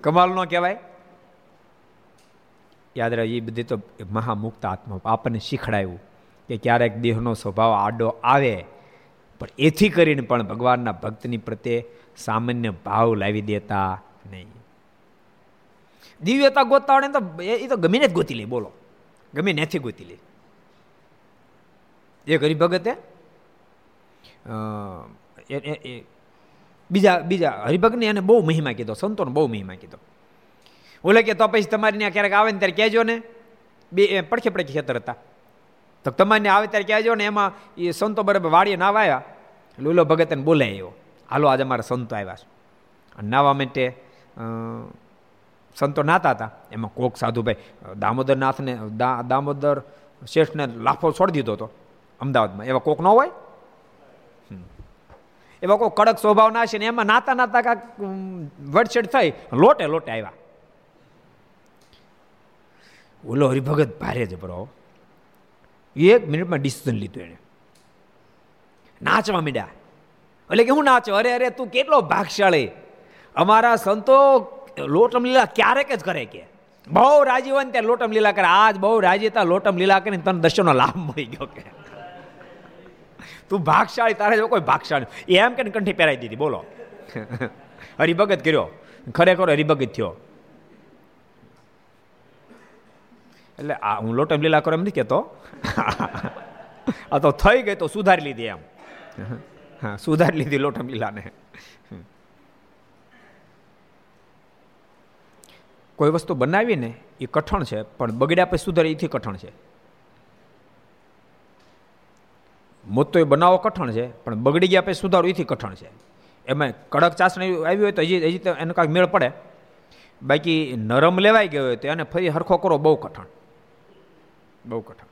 કમાલ નો કહેવાય. યાદ રહે એ બધી તો મહામુક્ત આત્મા. આપણને શીખડાયું કે ક્યારેક દેહનો સ્વભાવ આડો આવે. પણ એથી કરીને પણ ભગવાનના ભક્તની પ્રત્યે સામાન્ય ભાવ લાવી દેતા નહીં. દિવ્યતા ગોતતા તો એ તો ગમીને જ ગોતી લે, બોલો. ગમે નથી ગોતી લે. એક હરિભગતે બીજા બીજા હરિભગને એને બહુ મહિમા કીધો, સંતોને બહુ મહિમા કીધો. ઓલે કે તો પછી તમારી ત્યાં ક્યારેક આવે ને ત્યારે કહેજો ને. બે પડખે પડખે ખેતર હતા. તો તમારે આવે ત્યારે કહેજો ને, એમાં એ સંતો બરાબર વાડીએ નાવા આવ્યા. લોલો ભગતને બોલાય એવો હાલો, આજે અમારા સંતો આવ્યા છે. નાવા માટે સંતો નાતા હતા. એમાં કોક સાધુભાઈ દામોદર નાથને દામોદર શેઠને લાફો છોડી દીધો હતો, અમદાવાદમાં. એવા કોક ન હોય? એવા કોઈ કડક સ્વભાવ ના છે ને એમાં નાતા નાતા કાંક વડછેડ થઈ, લોટે લોટે આવ્યા. ઓલો હરિભગત ભારે જબરો એક મિનિટમાં ડિસિઝન લીધું એને નાચવા મીડ્યા. એટલે કે હું નાચો? અરે અરે, તું કેટલો ભાગશાળી. અમારા સંતો લોટમ લીલા ક્યારેક જ કરે કે? બહુ રાજી હોય ને ત્યારે લોટમ લીલા કરે. આજ બહુ રાજી હતા, લોટમ લીલા કરીને તને દર્શનનો લાભ મળી ગયો કે? તું ભાગશાળી, તારે જો કોઈ ભાગશાળી એમ કે કંઠી પહેરાવી દીધી, બોલો. હરિભગત કર્યો. ખરેખર હરિભગત થયો. એટલે આ હું લોટમ લીલા કરો એમ નથી કહેતો. આ તો થઈ ગઈ તો સુધારી લીધી એમ. હા, સુધારી લીધી લોટમ લીલાને. કોઈ વસ્તુ બનાવીને એ કઠણ છે, પણ બગડ્યા પછી સુધરે એથી કઠણ છે. મોતો એ બનાવો કઠણ છે, પણ બગડી ગયા પછી સુધારો એથી કઠણ છે. એમાં કડક ચાસણી આવી હોય તો હજી હજી એનો કાંઈક મેળ પડે. બાકી નરમ લેવાઈ ગયો હોય તો એને ફરી હરખો કરો બહુ કઠણ. બહુ કઠણ.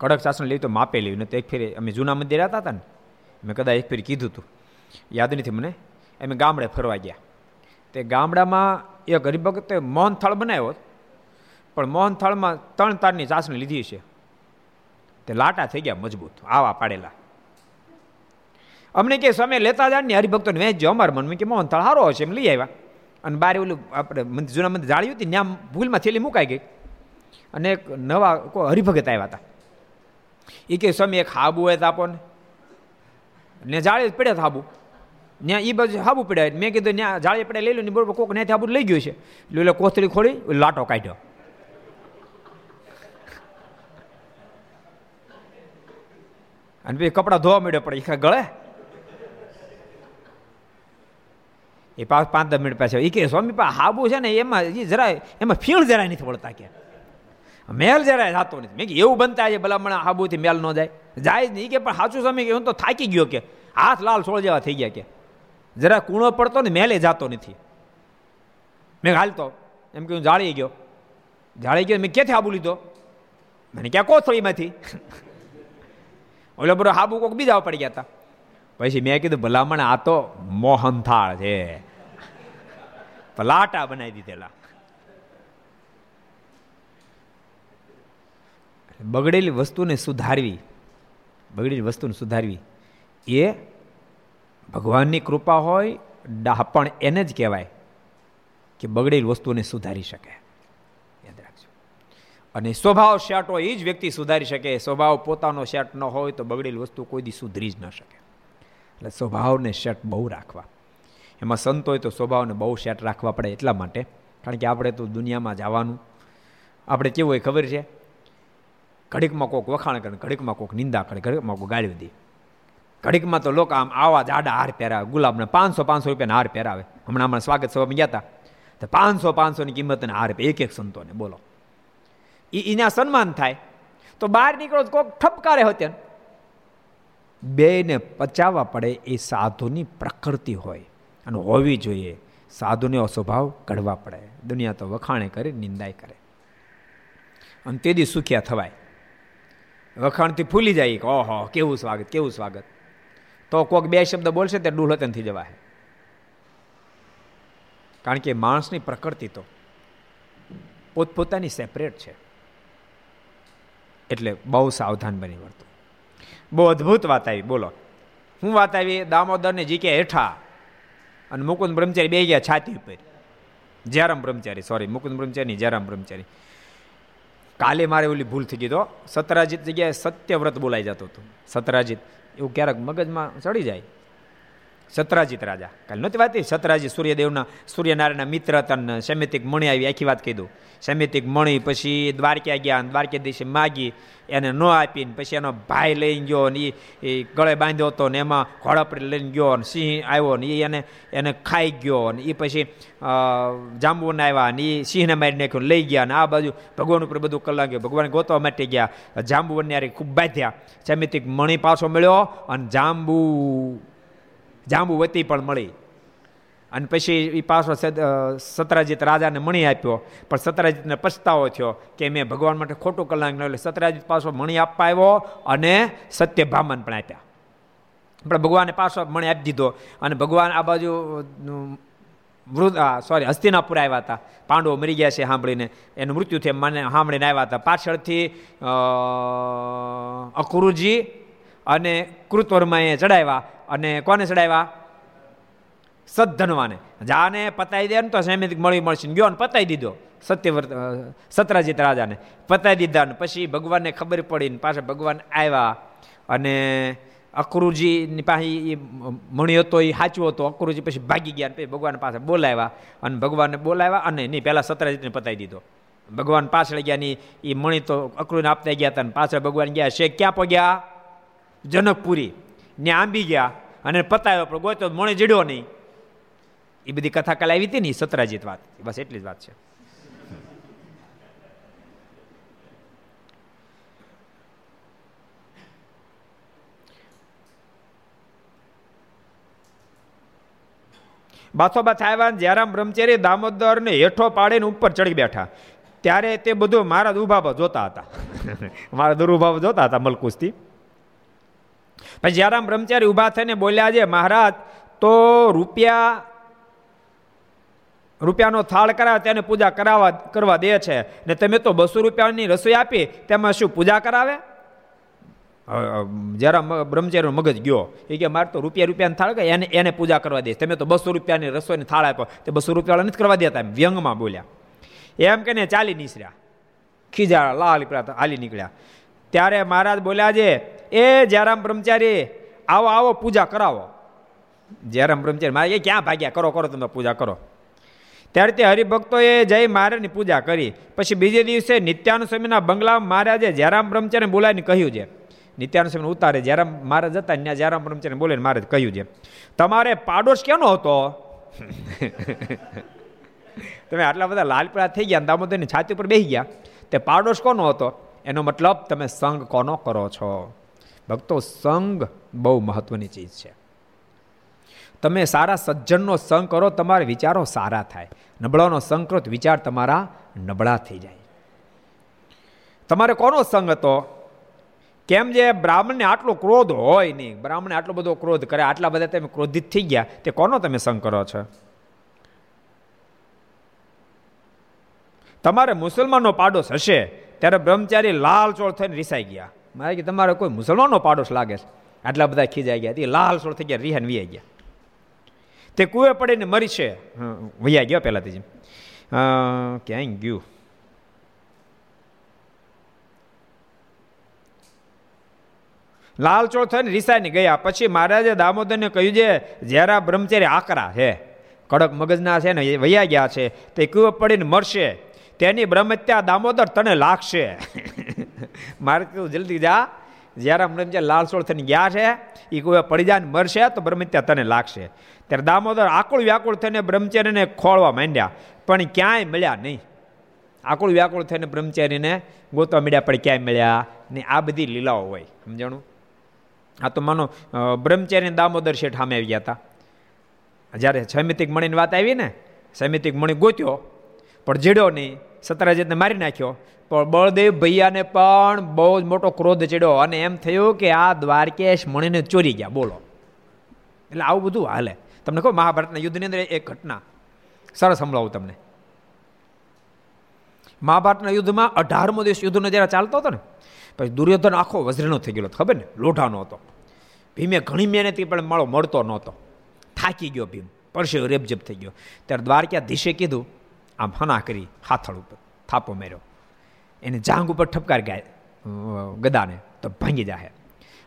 કડક ચાસણી લેવી તો માપે લેવી ને તો એક ફેરી અમે જૂના મંદિર હતા ને, મેં કદાચ એક ફેરી કીધું હતું યાદ નથી મને. અમે ગામડે ફરવા ગયા. તે ગામડામાં એક હરિભક્તે મોહનથાળ બનાવ્યો પણ મોહનથાળમાં ત્રણ તારની ચાસણી લીધી છે. તે લાટા થઈ ગયા મજબૂત, આવા પાડેલા. અમને કે સમય લેતા જાય ને હરિભક્તોને વેચજો. અમારા મનમાં કે મોહનથાળ સારો હશે એમ લઈ આવ્યા. અને બારે ઓલું આપણે જૂના મંદિર જાળ્યું હતી ત્યાં ભૂલમાં થેલી મુકાઈ ગઈ. અને એક નવા કોઈ હરિભગત આવ્યા હતા. એ કે, સ્વામી, એક હાબુ હોય આપો ને જાળી પડ્યા હાબુ. ત્યાં એ બાજુ હાબુ પડ્યા મેં કીધું ત્યાં જાળી પડ્યા, લઈ લો. ને બરોબર કોક ત્યાંથી હાબુ લઈ ગયું છે. એટલે કોથળી ખોલી લાટો કાઢ્યો. અને પછી કપડાં ધોવા માંડ્યો પડે એ ગળે. એ પાંચ પાંચ દસ મિનિટ પાછા એ કે, સ્વામી, પા હાબુ છે ને, એમાં એ જરાય એમાં ફીણ જરાય નથી વળતા કે. મેલ જરાય થતો નથી. મેં એવું બનતા છે ભલામણ, હાબુથી મેલ ન જાય. જાય નહીં. કે, પણ સાચું સ્વામી, કે હું તો થાકી ગયો કે, હાથ લાલ છોડ જેવા થઈ ગયા કે. જરા કૂણો પડતો ને મેલે જતો નથી. મેં હાલતો એમ કે હું જાળી ગયો. જાળી ગયો? મેં ક્યાંથી આબુ લીધો? મને ક્યાં કોથળીમાંથી ઓલો બરો હાબુ કોક બીજા પડી ગયા હતા પછી મેં કીધું, ભલામણ, આ તો મોહનથાળ છે. પલાટા બનાવી દીધેલા. બગડેલી વસ્તુને સુધારવી, બગડેલી વસ્તુને સુધારવી એ ભગવાનની કૃપા હોય ડાપણ એને જ કહેવાય કે બગડેલી વસ્તુને સુધારી શકે. યાદ રાખજો. અને સ્વભાવ હોય એ જ વ્યક્તિ સુધારી શકે. સ્વભાવ પોતાનો શેટ ન હોય તો બગડેલી વસ્તુ કોઈ દી સુધરી જ ન શકે. એટલે સ્વભાવને શેટ બહુ રાખવા. એમાં સંત હોય તો સ્વભાવને બહુ શેટ રાખવા પડે એટલા માટે. કારણ કે આપણે તો દુનિયામાં જવાનું આપણે કેવું હોય ખબર છે? ઘડીકમાં કોઈક વખાણ કરે, ઘડીકમાં કોઈક નિંદા કરે, ઘડીકમાં કોઈક ગાળી દે. ઘડીકમાં તો લોકો આમ આવા જાડા હાર પહેરાવે. ગુલાબને પાંચસો પાંચસો રૂપિયાના હાર પહેરાવે. હમણાં હમણાં સ્વાગત સભામાં ગયા હતા તો પાંચસો પાંચસોની કિંમતને હાર એક એક સંતોને બોલો. એ એના સન્માન થાય. તો બહાર નીકળો કોઈક ઠપકારે હોતે. બે ને પચાવવા પડે એ સાધુની પ્રકૃતિ હોય. અને હોવી જોઈએ. સાધુનો સ્વભાવ ઘડવા પડે. દુનિયા તો વખાણે કરે, નિંદાય કરે. અને તેથી સુખ્યા થવાય. વખાણથી ફૂલી જાય કે ઓહો, કેવું સ્વાગત કેવું સ્વાગત. તો કોઈક બે શબ્દ બોલશે તે ડૂલતનથી જવાય કારણ કે માણસની પ્રકૃતિ તો પોતપોતાની સેપરેટ છે. એટલે બહુ સાવધાન બની વર્તું. બહુ અદ્ભુત વાત આવી, બોલો. હું વાત આવી દામોદરને જીકે હેઠા અને મુકુંદ બ્રહ્મચારી બે ગયા છાતી ઉપર. જયરામ બ્રહ્મચારી સોરી મુકુંદ બ્રહ્મચારી, જયરામ બ્રહ્મચારી. કાલે મારે ઓલી ભૂલ થઈ ગઈ તો સતરાજીત જગ્યાએ સત્યવ્રત બોલાઈ જતો હતો. સતરાજીત એવું ક્યારેક મગજમાં ચડી જાય. સતરાજીત રાજા. કાલે નહોતી વાત સતરાજી સૂર્યદેવના, સૂર્યનારાયણના મિત્ર હતા સેમિતિક મણી આવી, આખી વાત દઉં. સેમિતિક મણી પછી દ્વારકા ગયા દ્વારકાધીશે માગી, એને ન આપીને પછી એનો ભાઈ લઈને ગયો ને એ ગળે બાંધ્યો હતો ને એમાં ઘોડાપડી લઈને ગયો ને સિંહ આવ્યો ને એ એને એને ખાઈ ગયો ને એ પછી જાંબુને આવ્યા ને એ સિંહને મારી નાખ્યો લઈ ગયા ને આ બાજુ ભગવાન ઉપર બધું કલાક ગયો. ભગવાન ગોતવા માટે ગયા. જાંબુ યારે ખૂબ બાંધ્યા. સેમિતિક મણી પાછો મળ્યો અને જાંબુ જાંબુવતી પણ મળી. અને પછી એ પાછો સતરાજીત રાજાને મણી આપ્યો. પણ સતરાજીતને પછતાવો થયો કે મેં ભગવાન માટે ખોટું કલાક એટલે સતરાજીત પાછો મણી આપવા આવ્યો અને બ્રાહ્મણ પણ આપ્યા. પણ ભગવાને પાછો મણી આપી દીધો. અને ભગવાન આ બાજુ વૃદ્ધ સોરી, હસ્તિનાપુર આવ્યા હતા. પાંડવો મરી ગયા છે સાંભળીને. એનું મૃત્યુ થયું મને સાંભળીને આવ્યા હતા. પાછળથી અકુરુજી અને કૃતવર્માએ ચડાવ્યા. અને કોને ચડાવ્યા? સદ્ધનવાને. જાને પતાવી દે ને તો સેમિત મળી મળશે ગયો ને પતાવી દીધો. સત્યવ્રત સત્રાજીત રાજાને. પતાવી દીધા ને પછી ભગવાનને ખબર પડી ને પાછા ભગવાન આવ્યા. અને અક્રુજીની પાસે એ મણી હતો, એ સાચવો હતો. અક્રુજી પછી ભાગી ગયા પછી ભગવાન પાસે બોલાવ્યા. અને ભગવાનને બોલાવ્યા અને નહીં, પહેલાં સત્રાજીતને પતાવી દીધો. ભગવાન પાછળ ગયા ની એ મણી તો અક્રુને આપતા ગયા હતા પાછળ ભગવાન ગયા, શેખ ક્યાં પગ્યા? જનકપુરી ને આંબી ગયા અને પતાવ્યો, પણ ગોતો મોણે જડ્યો નહીં. એ બધી કથા કાલે આવી હતી ને સતરાજીત વાત. બસ એટલી જ વાત છે. બાથોબા આવ્યા જયરામ બ્રહ્મચારી દામોદર ને હેઠો પાડીને ઉપર ચડી બેઠા. ત્યારે તે બધું મારા ઊભા જોતા હતા. મારા દુરુભાવ જોતા હતા મલકુસ્તી પછી જયરામ બ્રહ્મચારી ઊભા થઈને બોલ્યા છે, મહારાજ, તો રૂપિયા રૂપિયાનો થાળ કરાવે તેને પૂજા કરાવવા કરવા દે છે. ને તમે તો બસો રૂપિયાની રસોઈ આપી, તેમાં શું પૂજા કરાવે? જરા બ્રહ્મચારીનો મગજ ગયો. એ કે, મારે તો રૂપિયા રૂપિયાની થાળ કે એને એને પૂજા કરવા દે. તમે તો બસો રૂપિયાની રસોઈની થાળ આપ્યો. તે બસો રૂપિયા નથી કરવા દેતા. એમ વ્યંગમાં બોલ્યા. એમ કે ને ચાલી નીસર્યા. ખીજા લાલ હાલી નીકળ્યા. ત્યારે મહારાજ બોલ્યા છે એ જયરામ બ્રહ્મચારી, આવો આવો, પૂજા કરાવો. જયરામ બ્રહ્મચારી, મારે ક્યાં ભાગ્યા? કરો કરો, તમે પૂજા કરો. ત્યારે તે હરિભક્તોએ જય મહારાજની પૂજા કરી. પછી બીજે દિવસે નિત્યાનંદ સ્વામીના બંગલામાં મહારાજે જયરામ બ્રહ્મચારીને બોલાવીને કહ્યું છે. નિત્યાનંદ સ્વામી ઉતારે, જયરામ મહારાજ હતા, ત્યાં જયરામ બ્રહ્મચારી બોલીને મહારાજ કહ્યું છે. તમારે પાડોશ કેનો હતો? તમે આટલા બધા લાલપીળા થઈ ગયા દામોદરની છાતી ઉપર બેસી ગયા. તે પાડોશ કોનો હતો? એનો મતલબ તમે સંગ કોનો કરો છો? ભક્તો સંગ બહુ મહત્વની ચીજ છે. તમે સારા સજ્જનનો સંગ કરો, તમારા વિચારો સારા થાય. નબળાનો સંગ કરો વિચાર તમારા નબળા થઈ જાય. તમારે કોનો સંગ હતો? કેમ જે બ્રાહ્મણને આટલો ક્રોધ હોય નહીં બ્રાહ્મણને આટલો બધો ક્રોધ કરે આટલા બધા તમે ક્રોધિત થઈ ગયા, તે કોનો તમે સંગ કરો છો? તમારે મુસલમાનનો પાડોશ હશે, ત્યારે બ્રહ્મચારી લાલચોળ થઈને રિસાઈ ગયા. મારે કે તમારે કોઈ મુસલમાનનો પાડોશ લાગે છે? આટલા બધા ખીજાઈ ગયા. તે લાલ સોળ થઈ ગયા, રિહાન વિયા ગયા. તે કુએ પડીને મરી છે. વૈયા ગયો પહેલાંથી જ ક્યાંય ગયું? લાલચોળ થઈને રિસાઈને ગયા. પછી મહારાજે દામોદરને કહ્યું છે જ્યારે બ્રહ્મચારી આકરા છે, કડક મગજના છે ને વૈયા ગયા છે, તે કુએ પડીને મરશે. તેની બ્રહ્મત્યા દામોદર તને લાગશે. મારે કીધું, જલ્દી જા. જ્યારે બ્રહ્મચારી લાલસોળ થઈને ગયા છે એ કોઈ પડી જાય મરશે તો બ્રહ્મત્યા તને લાગશે. ત્યારે દામોદર આકુળ વ્યાકુળ થઈને બ્રહ્મચર્યને ખોળવા માંડ્યા, પણ ક્યાંય મળ્યા નહીં. આકુળ વ્યાકુળ થઈને બ્રહ્મચારીને ગોતવા મળ્યા પણ ક્યાંય મળ્યા ને આ બધી લીલાઓ હોય, સમજાણું? આ તો માનો બ્રહ્મચારી દામોદર શેઠ સામે આવી ગયા હતા. જ્યારે સૈમિતિક મણીની વાત આવી ને, સૈમિતિક મણી ગોત્યો, પણ જીડ્યો નહીં. સતરાજીતને મારી નાખ્યો. પણ બળદેવ ભૈયાને પણ બહુ જ મોટો ક્રોધ ચડ્યો અને એમ થયું કે આ દ્વારકેશ મણીને ચોરી ગયા. બોલો. એટલે આવું બધું હાલે. તમને કહો મહાભારતના યુદ્ધની અંદર એક ઘટના સરસ સંભળાવું તમને. મહાભારતના યુદ્ધમાં અઢારમો દિવસ યુદ્ધનો જ્યારે ચાલતો હતો ને, પછી દુર્યોધન આખો વજ્રનો થઈ ગયો ખબર ને? લોઢાનો હતો. ભીમે ઘણી મહેનતથી પણ માળો, મળતો નહોતો. થાકી ગયો ભીમ. પરસે રેપજપ થઈ ગયો. ત્યારે દ્વારકાધીશે કીધું આમ ફના કરી હાથળ ઉપર થાપો મેર્યો. એને જાંગ ઉપર ઠપકાર ગાય ગદાને તો ભાંગી જાય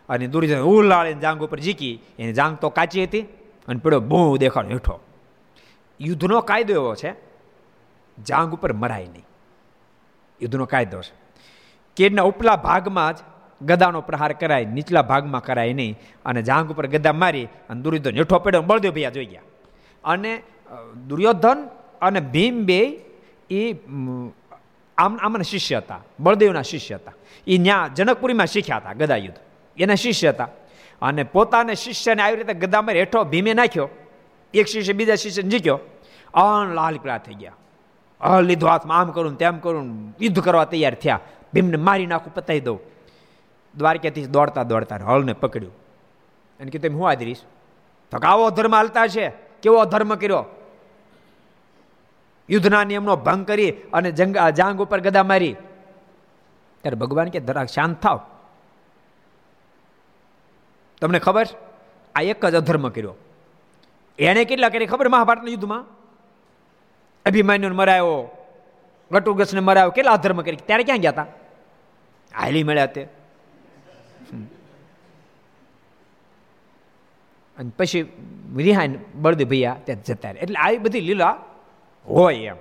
અને દુર્યોધન ઉલાળીને જાંગ ઉપર જીકી એની જાંગ તો કાચી હતી અને પેલો બહુ દેખાડો, હેઠો. યુદ્ધનો કાયદો એવો છે, જાંગ ઉપર મરાય નહીં. યુદ્ધનો કાયદો છે. કેડના ઉપલા ભાગમાં જ ગદાનો પ્રહાર કરાય, નીચલા ભાગમાં કરાય નહીં. અને જાંગ ઉપર ગદા મારી અને દુર્યોધન હેઠો પડ્યો, બળદેવ ભૈયા જોઈ ગયા. અને દુર્યોધન અને ભીમ બે એ આમ, આમના શિષ્ય હતા, બળદેવના શિષ્ય હતા. એ ત્યાં જનકપુરીમાં શીખ્યા હતા ગદા યુદ્ધ. એના શિષ્ય હતા. અને પોતાને શિષ્યને આવી રીતે ગદામાં હેઠો ભીમે નાખ્યો. એક શિષ્ય બીજા શિષ્યને જીક્યો. અન લાલ થઈ ગયા. હલ લીધો હાથમાં આમ કરું તેમ કરું યુદ્ધ કરવા તૈયાર થયા. ભીમને મારી નાખું પતાવી દઉં. દ્વારકાથી દોડતા દોડતા હળને પકડ્યું. અને કીધું હું આદરીશ તો આવો ધર્મ હાલતા છે. કેવો ધર્મ કર્યો? યુદ્ધના નિયમનો ભંગ કરી અને જંગ જાંગ ઉપર ગદા મારી. ત્યારે ભગવાન કે ધરાક શાંત થાવ. તમને ખબર? આ એક જ અધર્મ કર્યો. એણે કેટલા કરી ખબર મહાભારતના યુદ્ધમાં? અભિમાન્યુને મરાયો, ગટુગસને મરાયો, કેટલા અધર્મ કરી ત્યારે ક્યાં ગયા હતા હાલી મળ્યા તે. અને પછી રિહાન બળદ ભૈયા ત્યાં જતા રહે એટલે આવી બધી લીલા હોય એમ.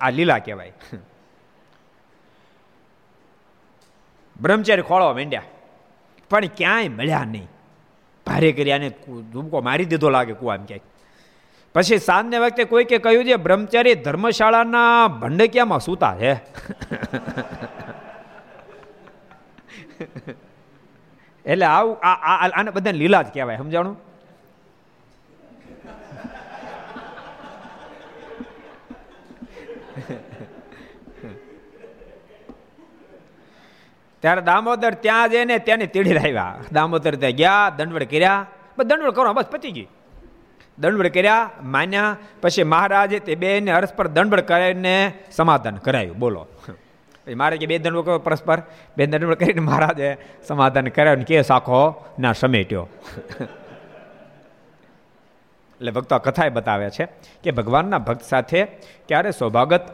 આ લીલા કહેવાય. બ્રહ્મચારી ખોળવા માંડ્યા. પણ ક્યાંય મળ્યા નહીં. ભારે કરી આને ધૂમકો મારી દીધો લાગે કુવા એમ ક્યાંક પછી સાંજને વખતે કોઈ કે કહ્યું છે બ્રહ્મચારી ધર્મશાળાના ભંડકિયામાં સૂતા છે. એટલે આવું આને બધાને લીલા જ કહેવાય, સમજાણું? ત્યારે દામોદર ત્યાં જઈને ત્યાંની તીડી લાવ્યા. દામોદર ત્યાં ગયા, દંડવડ કર્યા. બસ દંડવડ કરો બસ પતી ગઈ. દંડવડ કર્યા, માન્યા. પછી મહારાજે તે બેને પર દંડવડ કરીને સમાધાન કરાયું. બોલો. પછી મારે કે બે દંડવડ કરો પરસ્પર? બે દંડવડ કરીને મહારાજે સમાધાન કરાયું કે સાખો ના સમેટ્યો. એટલે ભક્તો કથા બતાવે છે કે ભગવાનના ભક્ત સાથે ક્યારે સ્વભાગત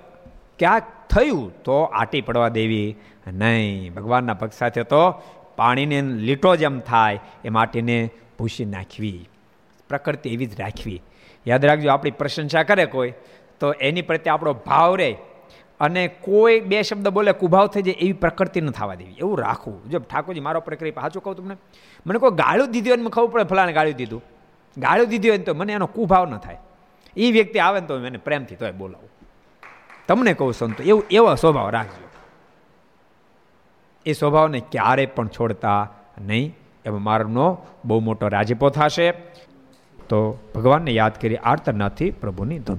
ક્યાંક થયું તો આટી પડવા દેવી? નહીં, ભગવાનના ભક્ત સાથે તો પાણીને લીટો જેમ થાય એ માટીને ભૂસી નાખવી. પ્રકૃતિ એવી જ રાખવી. યાદ રાખજો, આપણી પ્રશંસા કરે કોઈ, તો એની પ્રત્યે આપણો ભાવ રહે અને કોઈ બે શબ્દ બોલે, કુભાવ થઈ જાય, એવી પ્રકૃતિ ન થવા દેવી. એવું રાખવું. જો ઠાકોરજી, મારો પ્રક્રિયા પાછું કહું તમને. મને કોઈ ગાળું દીધું એને ખબર પડે, ફલાણે ગાળું દીધું. ગાળું દીધી હોય ને તો મને એનો કુભાવ ન થાય. એ વ્યક્તિ આવે ને તો મને પ્રેમથી તોય બોલાવું. તમને કહું સંતો, એવું, એવો સ્વભાવ રાખજો. એ સ્વભાવને ક્યારે પણ છોડતા નહીં. એમાં મારનો બહુ મોટો રાજીપો થશે. તો ભગવાનને યાદ કરી આર્તનાથી પ્રભુની ધૂન.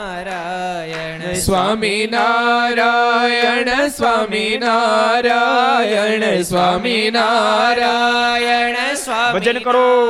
સ્વામી નારાયણ સ્વામી નારાયણ સ્વામી નારાયણ ભજન કરો.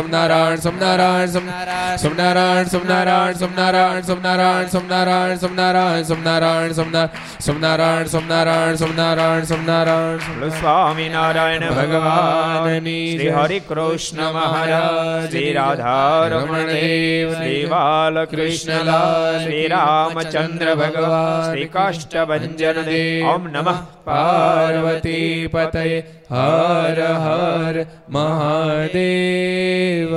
સોમનારાયણ સોમનારાયણ સોમનારાયણ સોમનારાયણ સોમનારાયણ સોમનારાયણ સોમનારાયણ સોમનારાયણ સોમનારાયણ સોમનારાયણ સોમનારાયણ સોમનારાયણ સોમનારાયણ સ્વામિનારાયણ ભગવાનની શ્રી હરિ કૃષ્ણ મહારાજ શ્રી રાધા રમણ દેવ શ્રી બાલકૃષ્ણલાલ શ્રી રામચંદ્ર ભગવાન શ્રી કાષ્ટભન દેવ ઓમ નમઃ પાર્વતી પતય હર હર મહાદેવ